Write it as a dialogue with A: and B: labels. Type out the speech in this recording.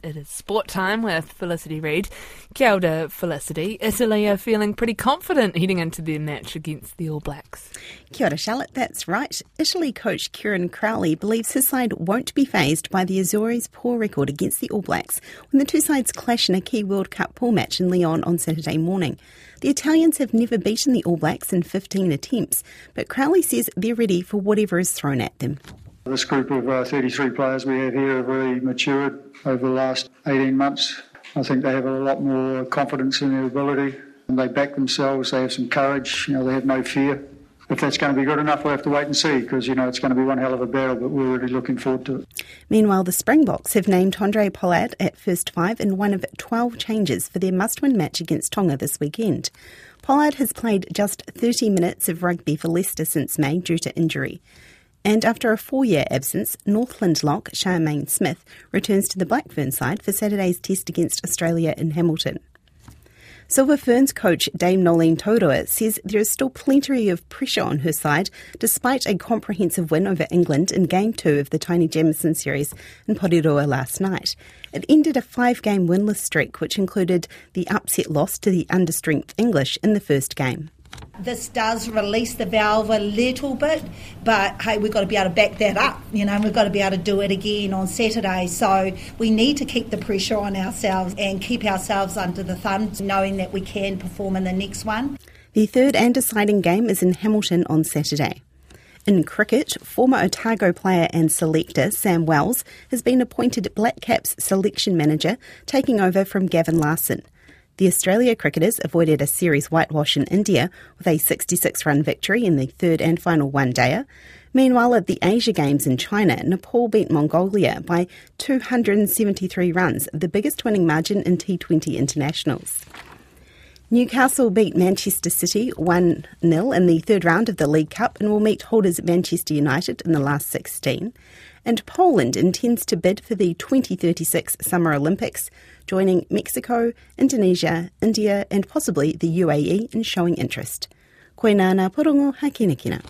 A: It is sport time with Felicity Reid. Kia ora, Felicity. Italy are feeling pretty confident heading into their match against the All Blacks.
B: Kia ora, Charlotte. That's right. Italy coach Kieran Crowley believes his side won't be fazed by the Azzurris' poor record against the All Blacks when the two sides clash in a key World Cup pool match in Lyon on Saturday morning. The Italians have never beaten the All Blacks in 15 attempts, but Crowley says they're ready for whatever is thrown at them.
C: This group of uh, 33 players we have here have really matured over the last 18 months. I think they have a lot more confidence in their ability and they back themselves. They have some courage. You know, they have no fear. If that's going to be good enough, we'll have to wait and see because, you know, it's going to be one hell of a battle, but we're really looking forward to it.
B: Meanwhile, the Springboks have named Handré Pollard at first five in one of 12 changes for their must win match against Tonga this weekend. Pollard has played just 30 minutes of rugby for Leicester since May due to injury. And after a four year absence, Northland lock Charmaine Smith returns to the Black Ferns side for Saturday's test against Australia in Hamilton. Silver Ferns coach Dame Noeline Taurua says there is still plenty of pressure on her side despite a comprehensive win over England in Game 2 of the Taini Jamison series in Porirua last night. It ended a five game winless streak, which included the upset loss to the understrength English in the first game.
D: This does release the valve a little bit, but hey, we've got to be able to back that up. You know, we've got to be able to do it again on Saturday. So we need to keep the pressure on ourselves and keep ourselves under the thumb, knowing that we can perform in the next one.
B: The third and deciding game is in Hamilton on Saturday. In cricket, former Otago player and selector Sam Wells has been appointed Black Caps selection manager, taking over from Gavin Larsen. The Australia cricketers avoided a series whitewash in India with a 66 run victory in the third and final one dayer. Meanwhile, at the Asia Games in China, Nepal beat Mongolia by 273 runs, the biggest winning margin in T20 internationals. Newcastle beat Manchester City 1 0 in the third round of the League Cup and will meet holders Manchester United in the last 16. And Poland intends to bid for the 2036 Summer Olympics, joining Mexico, Indonesia, India, and possibly the UAE in showing interest. Koe nana porongo hakinakina.